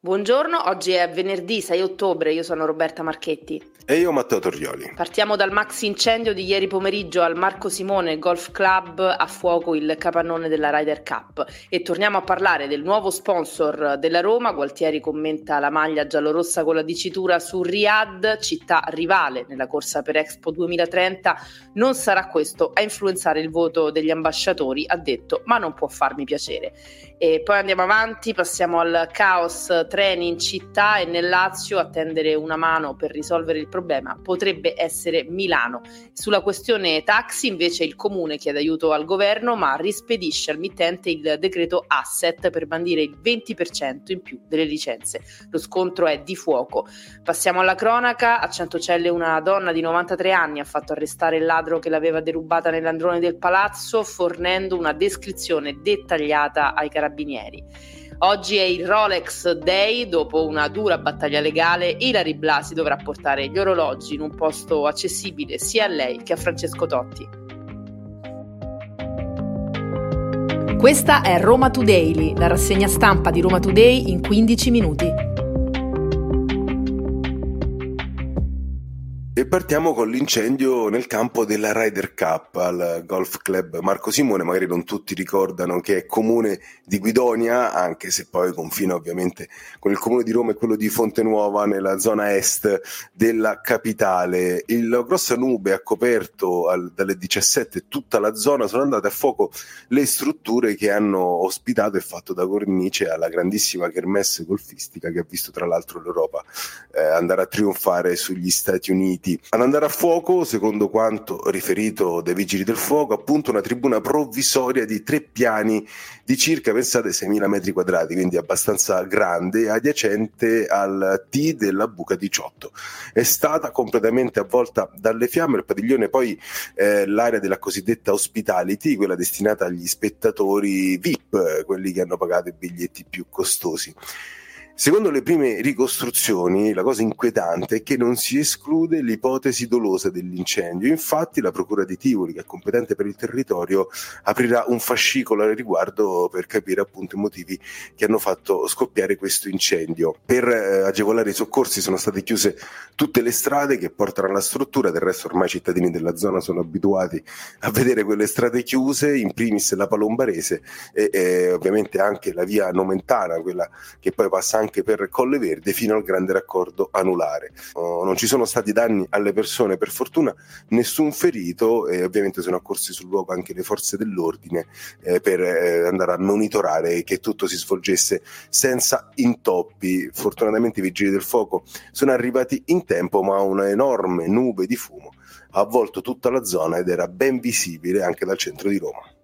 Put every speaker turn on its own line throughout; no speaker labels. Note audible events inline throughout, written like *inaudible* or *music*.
Buongiorno, oggi è venerdì 6 ottobre, io sono Roberta Marchetti.
E io Matteo Torrioli.
Partiamo dal maxi incendio di ieri pomeriggio al Marco Simone Golf Club a fuoco il capannone della Ryder Cup e torniamo a parlare del nuovo sponsor della Roma. Gualtieri commenta la maglia giallorossa con la dicitura su Riyadh, città rivale nella corsa per Expo 2030. Non sarà questo a influenzare il voto degli ambasciatori, ha detto, ma non può farmi piacere. E poi andiamo avanti, passiamo al caos treni in città e nel Lazio a tendere una mano per risolvere il problema potrebbe essere Milano. Sulla questione taxi invece il comune chiede aiuto al governo ma rispedisce al mittente il decreto asset per bandire il 20% in più delle licenze. Lo scontro è di fuoco. Passiamo alla cronaca, a Centocelle una donna di 93 anni ha fatto arrestare il ladro che l'aveva derubata nell'androne del palazzo fornendo una descrizione dettagliata ai carabinieri. Oggi è il Rolex Day, dopo una dura battaglia legale, Ilari Blasi dovrà portare gli orologi in un posto accessibile sia a lei che a Francesco Totti.
Questa è Roma Today, la rassegna stampa di Roma Today in 15 minuti.
E partiamo con l'incendio nel campo della Ryder Cup al Golf Club Marco Simone, magari non tutti ricordano che è comune di Guidonia, anche se poi confina ovviamente con il comune di Roma e quello di Fontenuova nella zona est della capitale. Il grossa nube ha coperto al, dalle 17 tutta la zona, sono andate a fuoco le strutture che hanno ospitato e fatto da cornice alla grandissima kermesse golfistica che ha visto tra l'altro l'Europa eh, andare a trionfare sugli Stati Uniti Uniti. Ad andare a fuoco, secondo quanto riferito dai vigili del fuoco, appunto una tribuna provvisoria di tre piani di circa, pensate, 6.000 metri quadrati, quindi abbastanza grande, adiacente al T della buca 18. È stata completamente avvolta dalle fiamme, il padiglione poi eh, l'area della cosiddetta hospitality, quella destinata agli spettatori VIP, quelli che hanno pagato i biglietti più costosi. Secondo le prime ricostruzioni, la cosa inquietante è che non si esclude l'ipotesi dolosa dell'incendio. Infatti, la Procura di Tivoli, che è competente per il territorio, aprirà un fascicolo al riguardo per capire appunto i motivi che hanno fatto scoppiare questo incendio. Per eh, agevolare i soccorsi sono state chiuse tutte le strade che portano alla struttura, del resto ormai i cittadini della zona sono abituati a vedere quelle strade chiuse, in primis la Palombarese e, e ovviamente anche la via Nomentana, quella che poi passa anche anche per Colle Verde fino al grande raccordo anulare. Oh, non ci sono stati danni alle persone, per fortuna nessun ferito e ovviamente sono accorsi sul luogo anche le forze dell'ordine eh, per eh, andare a monitorare che tutto si svolgesse senza intoppi. Fortunatamente i vigili del fuoco sono arrivati in tempo, ma una enorme nube di fumo ha avvolto tutta la zona ed era ben visibile anche dal centro di Roma.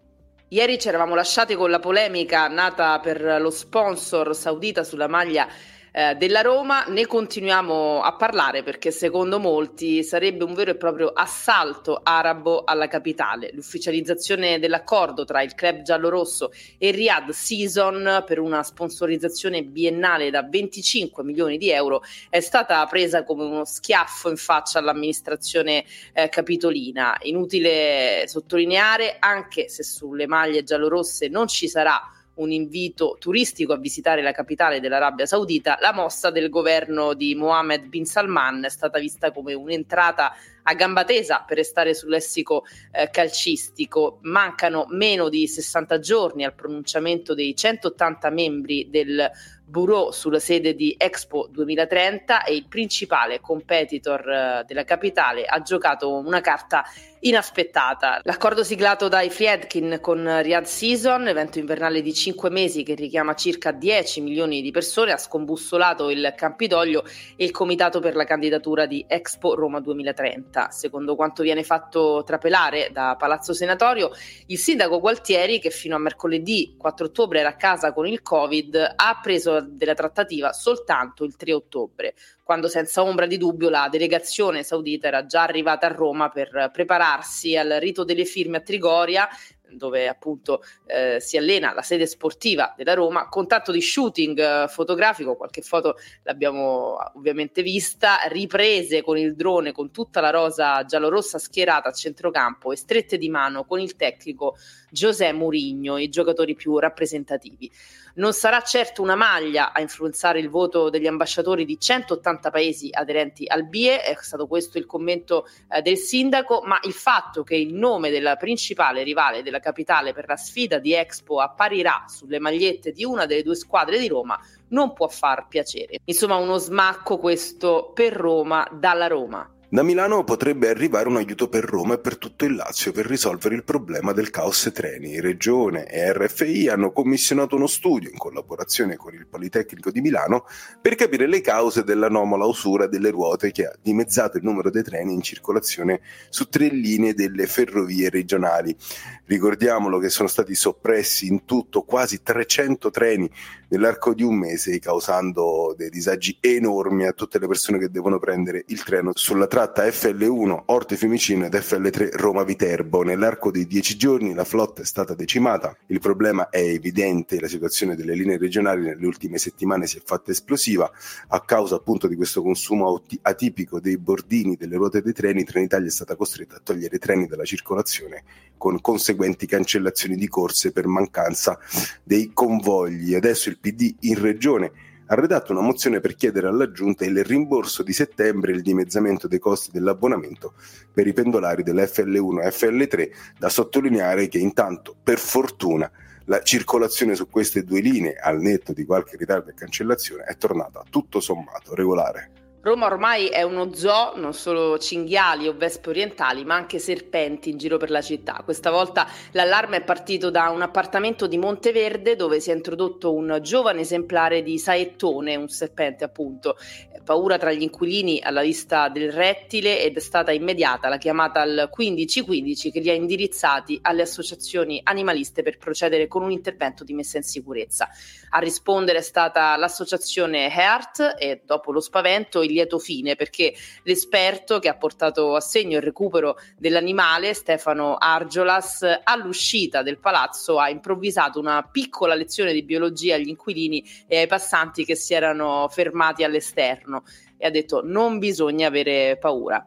Ieri ci eravamo lasciati con la polemica nata per lo sponsor saudita sulla maglia eh, della Roma. Ne continuiamo a parlare perché secondo molti sarebbe un vero e proprio assalto arabo alla capitale. L'ufficializzazione dell'accordo tra il club giallorosso e Riyadh Season per una sponsorizzazione biennale da 25 milioni di euro è stata presa come uno schiaffo in faccia all'amministrazione eh, capitolina. Inutile sottolineare, anche se sulle maglie giallorosse non ci sarà un invito turistico a visitare la capitale dell'Arabia Saudita, la mossa del governo di Mohammed bin Salman è stata vista come un'entrata a gamba tesa per restare sul lessico eh, calcistico. Mancano meno di 60 giorni al pronunciamento dei 180 membri del Bureau sulla sede di Expo 2030 e il principale competitor eh, della capitale ha giocato una carta inaspettata. L'accordo siglato dai Friedkin con Riyadh Season, evento invernale di 5 mesi che richiama circa 10 milioni di persone, ha scombussolato il Campidoglio e il comitato per la candidatura di Expo Roma 2030. Secondo quanto viene fatto trapelare da Palazzo Senatorio, il sindaco Gualtieri, che fino a mercoledì 4 ottobre era a casa con il Covid, ha preso della trattativa soltanto il 3 ottobre, quando senza ombra di dubbio la delegazione saudita era già arrivata a Roma per prepararsi al rito delle firme a Trigoria, dove appunto eh, si allena la sede sportiva della Roma, con tanto di shooting eh, fotografico, qualche foto l'abbiamo ovviamente vista, riprese con il drone con tutta la rosa giallorossa schierata a centrocampo e strette di mano con il tecnico José Mourinho, i giocatori più rappresentativi. Non sarà certo una maglia a influenzare il voto degli ambasciatori di 180 paesi aderenti al BIE, è stato questo il commento eh, del sindaco, ma il fatto che il nome della principale rivale della capitale per la sfida di Expo apparirà sulle magliette di una delle due squadre di Roma non può far piacere. Insomma, uno smacco questo per Roma dalla Roma.
Da Milano potrebbe arrivare un aiuto per Roma e per tutto il Lazio per risolvere il problema del caos treni. Regione e RFI hanno commissionato uno studio in collaborazione con il Politecnico di Milano per capire le cause dell'anomala usura delle ruote che ha dimezzato il numero dei treni in circolazione su tre linee delle ferrovie regionali. Ricordiamolo che sono stati soppressi in tutto quasi 300 treni nell'arco di un mese, causando dei disagi enormi a tutte le persone che devono prendere il treno sulla tratta FL1 Orte Fiumicino ed FL3 Roma Viterbo. Nell'arco di dieci giorni la flotta è stata decimata. Il problema è evidente, la situazione delle linee regionali nelle ultime settimane si è fatta esplosiva a causa appunto di questo consumo atipico dei bordini delle ruote dei treni. Trenitalia è stata costretta a togliere i treni dalla circolazione con conseguenti cancellazioni di corse per mancanza dei convogli. Adesso il PD in regione ha redatto una mozione per chiedere alla Giunta il rimborso di settembre e il dimezzamento dei costi dell'abbonamento per i pendolari dell'FL1 e FL3, da sottolineare che intanto, per fortuna, la circolazione su queste due linee, al netto di qualche ritardo e cancellazione, è tornata tutto sommato regolare.
Roma ormai è uno zoo, non solo cinghiali o vespe orientali, ma anche serpenti in giro per la città. Questa volta l'allarme è partito da un appartamento di Monteverde dove si è introdotto un giovane esemplare di saettone, un serpente appunto. Paura tra gli inquilini alla vista del rettile ed è stata immediata la chiamata al 1515 che li ha indirizzati alle associazioni animaliste per procedere con un intervento di messa in sicurezza. A rispondere è stata l'associazione Heart e dopo lo spavento il lieto fine perché l'esperto che ha portato a segno il recupero dell'animale, Stefano Argiolas, all'uscita del palazzo ha improvvisato una piccola lezione di biologia agli inquilini e ai passanti che si erano fermati all'esterno e ha detto non bisogna avere paura.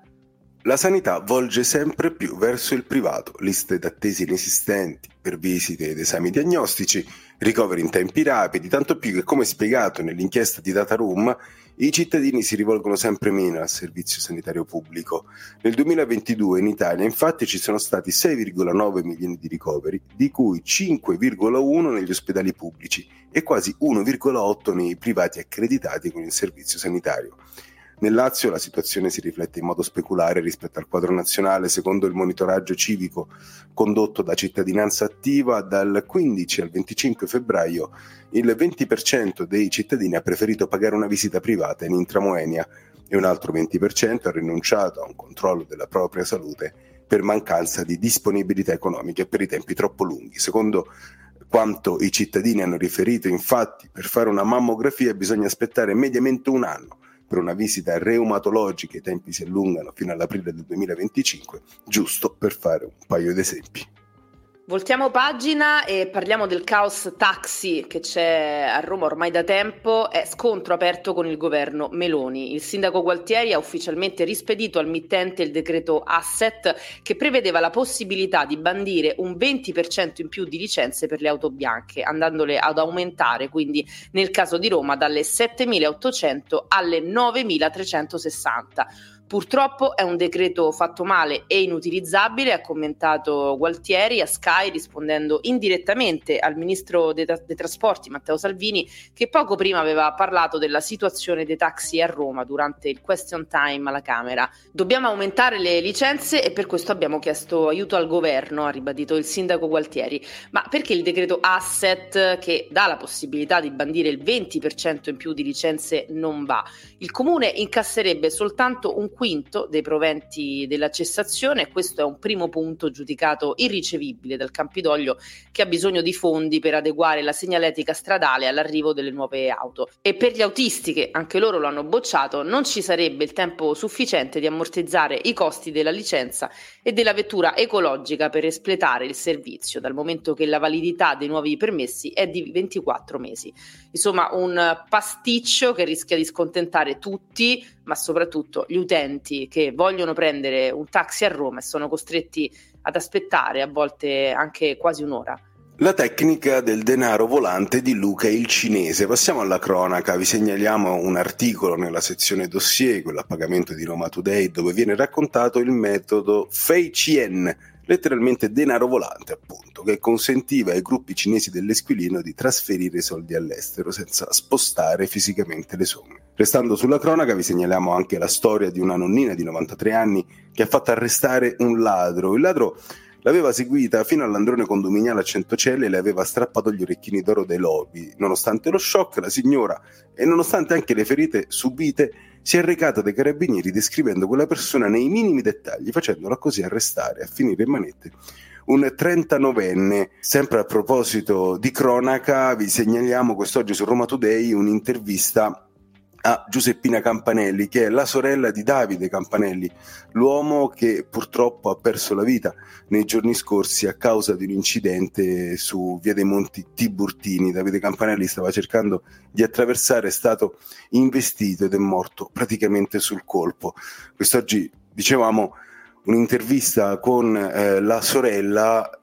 La sanità volge sempre più verso il privato, liste d'attesa inesistenti per visite ed esami diagnostici, ricoveri in tempi rapidi, tanto più che come spiegato nell'inchiesta di Data Room, i cittadini si rivolgono sempre meno al servizio sanitario pubblico. Nel 2022 in Italia infatti ci sono stati 6,9 milioni di ricoveri, di cui 5,1 negli ospedali pubblici e quasi 1,8 nei privati accreditati con il servizio sanitario. Nel Lazio la situazione si riflette in modo speculare rispetto al quadro nazionale, secondo il monitoraggio civico condotto da Cittadinanza Attiva dal 15 al 25 febbraio il 20% dei cittadini ha preferito pagare una visita privata in intramoenia e un altro 20% ha rinunciato a un controllo della propria salute per mancanza di disponibilità economica e per i tempi troppo lunghi. Secondo quanto i cittadini hanno riferito, infatti, per fare una mammografia bisogna aspettare mediamente un anno per una visita reumatologica i tempi si allungano fino all'aprile del 2025, giusto per fare un paio di esempi.
Voltiamo pagina e parliamo del caos taxi che c'è a Roma ormai da tempo. È scontro aperto con il governo Meloni. Il sindaco Gualtieri ha ufficialmente rispedito al mittente il decreto Asset che prevedeva la possibilità di bandire un 20% in più di licenze per le auto bianche, andandole ad aumentare quindi nel caso di Roma dalle 7.800 alle 9.360 Purtroppo è un decreto fatto male e inutilizzabile, ha commentato Gualtieri a Sky rispondendo indirettamente al ministro dei, tra- dei, trasporti Matteo Salvini che poco prima aveva parlato della situazione dei taxi a Roma durante il question time alla Camera. Dobbiamo aumentare le licenze e per questo abbiamo chiesto aiuto al governo, ha ribadito il sindaco Gualtieri. Ma perché il decreto asset che dà la possibilità di bandire il 20% in più di licenze non va? Il comune incasserebbe soltanto un quinto dei proventi della cessazione e questo è un primo punto giudicato irricevibile dal Campidoglio che ha bisogno di fondi per adeguare la segnaletica stradale all'arrivo delle nuove auto. E per gli autisti che anche loro lo hanno bocciato non ci sarebbe il tempo sufficiente di ammortizzare i costi della licenza e della vettura ecologica per espletare il servizio, dal momento che la validità dei nuovi permessi è di 24 mesi. Insomma, un pasticcio che rischia di scontentare tutti, ma soprattutto gli utenti che vogliono prendere un taxi a Roma e sono costretti ad aspettare a volte anche quasi un'ora.
La tecnica del denaro volante di Luca il cinese. Passiamo alla cronaca, vi segnaliamo un articolo nella sezione dossier, quello a pagamento di Roma Today, dove viene raccontato il metodo Fei Chien, letteralmente denaro volante appunto, che consentiva ai gruppi cinesi dell'Esquilino di trasferire i soldi all'estero senza spostare fisicamente le somme. Restando sulla cronaca vi segnaliamo anche la storia di una nonnina di 93 anni che ha fatto arrestare un ladro. Il ladro L'aveva seguita fino all'androne condominiale a Centocelle e le aveva strappato gli orecchini d'oro dai lobi. Nonostante lo shock, la signora, e nonostante anche le ferite subite, si è recata dai carabinieri descrivendo quella persona nei minimi dettagli, facendola così arrestare a finire in manette un 39enne. Sempre a proposito di cronaca, vi segnaliamo quest'oggi su Roma Today un'intervista a Giuseppina Campanelli, che è la sorella di Davide Campanelli, l'uomo che purtroppo ha perso la vita nei giorni scorsi a causa di un incidente su Via dei Monti Tiburtini. Davide Campanelli stava cercando di attraversare, è stato investito ed è morto praticamente sul colpo. Quest'oggi dicevamo un'intervista con eh, la sorella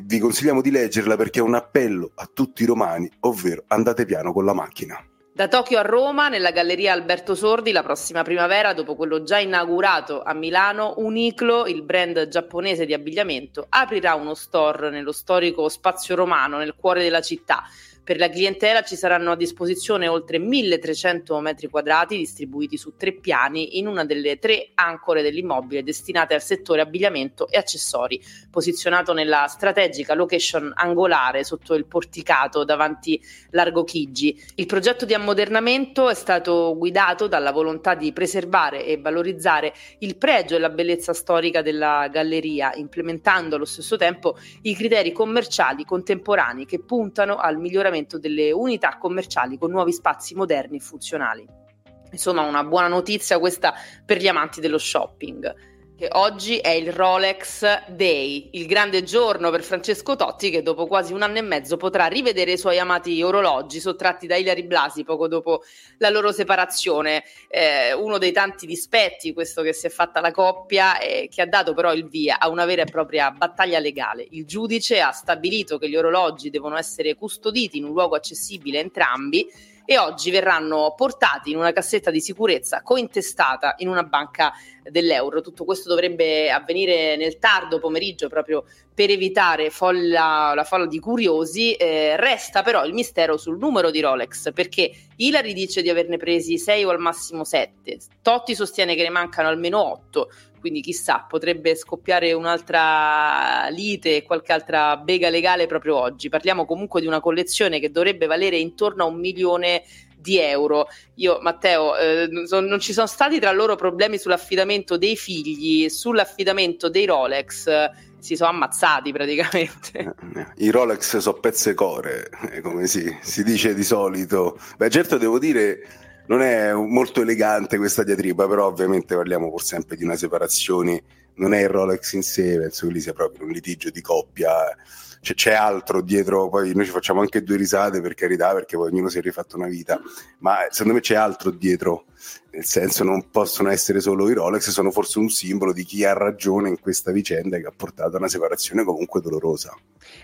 vi consigliamo di leggerla perché è un appello a tutti i romani, ovvero andate piano con la macchina.
Da Tokyo a Roma, nella Galleria Alberto Sordi, la prossima primavera, dopo quello già inaugurato a Milano, Uniclo, il brand giapponese di abbigliamento, aprirà uno store nello storico spazio romano, nel cuore della città per la clientela ci saranno a disposizione oltre 1300 metri quadrati distribuiti su tre piani in una delle tre ancore dell'immobile destinate al settore abbigliamento e accessori, posizionato nella strategica location angolare sotto il porticato davanti Largo Chigi. Il progetto di ammodernamento è stato guidato dalla volontà di preservare e valorizzare il pregio e la bellezza storica della galleria, implementando allo stesso tempo i criteri commerciali contemporanei che puntano al miglioramento potenziamento delle unità commerciali con nuovi spazi moderni e funzionali. Insomma, una buona notizia questa per gli amanti dello shopping. Che oggi è il Rolex Day, il grande giorno per Francesco Totti che dopo quasi un anno e mezzo potrà rivedere i suoi amati orologi sottratti da Ilari Blasi poco dopo la loro separazione. Eh, uno dei tanti dispetti, questo che si è fatta la coppia, eh, che ha dato però il via a una vera e propria battaglia legale. Il giudice ha stabilito che gli orologi devono essere custoditi in un luogo accessibile a entrambi e oggi verranno portati in una cassetta di sicurezza cointestata in una banca dell'euro. Tutto questo dovrebbe avvenire nel tardo pomeriggio proprio per evitare folla, la folla di curiosi. Eh, resta però il mistero sul numero di Rolex perché Ilari dice di averne presi 6 o al massimo 7, Totti sostiene che ne mancano almeno 8 quindi chissà, potrebbe scoppiare un'altra lite qualche altra bega legale proprio oggi. Parliamo comunque di una collezione che dovrebbe valere intorno a un milione di euro. Io, Matteo, eh, son, non ci sono stati tra loro problemi sull'affidamento dei figli, sull'affidamento dei Rolex. Eh, si sono ammazzati praticamente. Eh,
I Rolex sono pezze core, eh, come si, si dice di solito. Beh, certo devo dire non è molto elegante questa diatriba, però ovviamente parliamo pur sempre di una separazione, non è il Rolex in sé, penso che lì sia proprio un litigio di coppia, cioè, c'è altro dietro, poi noi ci facciamo anche due risate per carità, perché poi ognuno si è rifatto una vita, ma secondo me c'è altro dietro nel senso non possono essere solo i Rolex, sono forse un simbolo di chi ha ragione in questa vicenda che ha portato a una separazione comunque dolorosa.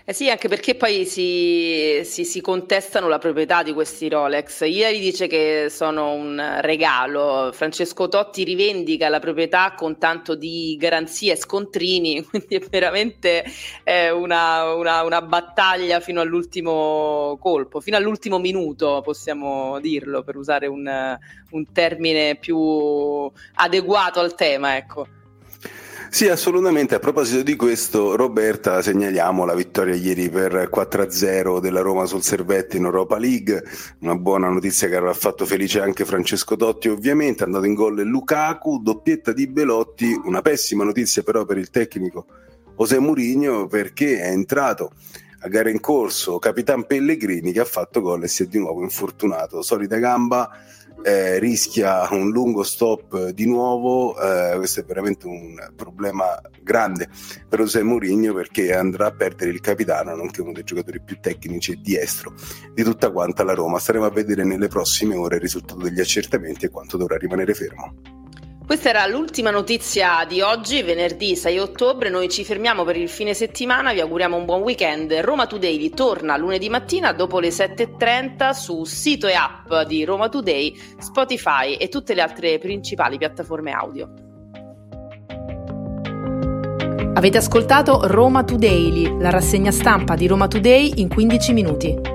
Eh sì, anche perché poi si, si, si contestano la proprietà di questi Rolex. Ieri dice che sono un regalo, Francesco Totti rivendica la proprietà con tanto di garanzie scontrini, *laughs* quindi è veramente eh, una, una, una battaglia fino all'ultimo colpo, fino all'ultimo minuto possiamo dirlo per usare un, un termine più adeguato al tema, ecco.
Sì, assolutamente. A proposito di questo, Roberta, segnaliamo la vittoria ieri per 4-0 della Roma sul Servette in Europa League. Una buona notizia che avrà fatto felice anche Francesco Totti, ovviamente. È andato in gol Lukaku, doppietta di Belotti. Una pessima notizia però per il tecnico José Mourinho perché è entrato a gara in corso Capitan Pellegrini che ha fatto gol e si è di nuovo infortunato. Solita gamba eh, rischia un lungo stop di nuovo, eh, questo è veramente un problema grande per José Mourinho perché andrà a perdere il capitano, nonché uno dei giocatori più tecnici e diestro di tutta quanta la Roma. Staremo a vedere nelle prossime ore il risultato degli accertamenti e quanto dovrà rimanere fermo.
Questa era l'ultima notizia di oggi, venerdì 6 ottobre. Noi ci fermiamo per il fine settimana, vi auguriamo un buon weekend. Roma Today torna lunedì mattina dopo le 7.30 su sito e app di Roma Today, Spotify e tutte le altre principali piattaforme audio.
Avete ascoltato Roma Today, la rassegna stampa di Roma Today in 15 minuti.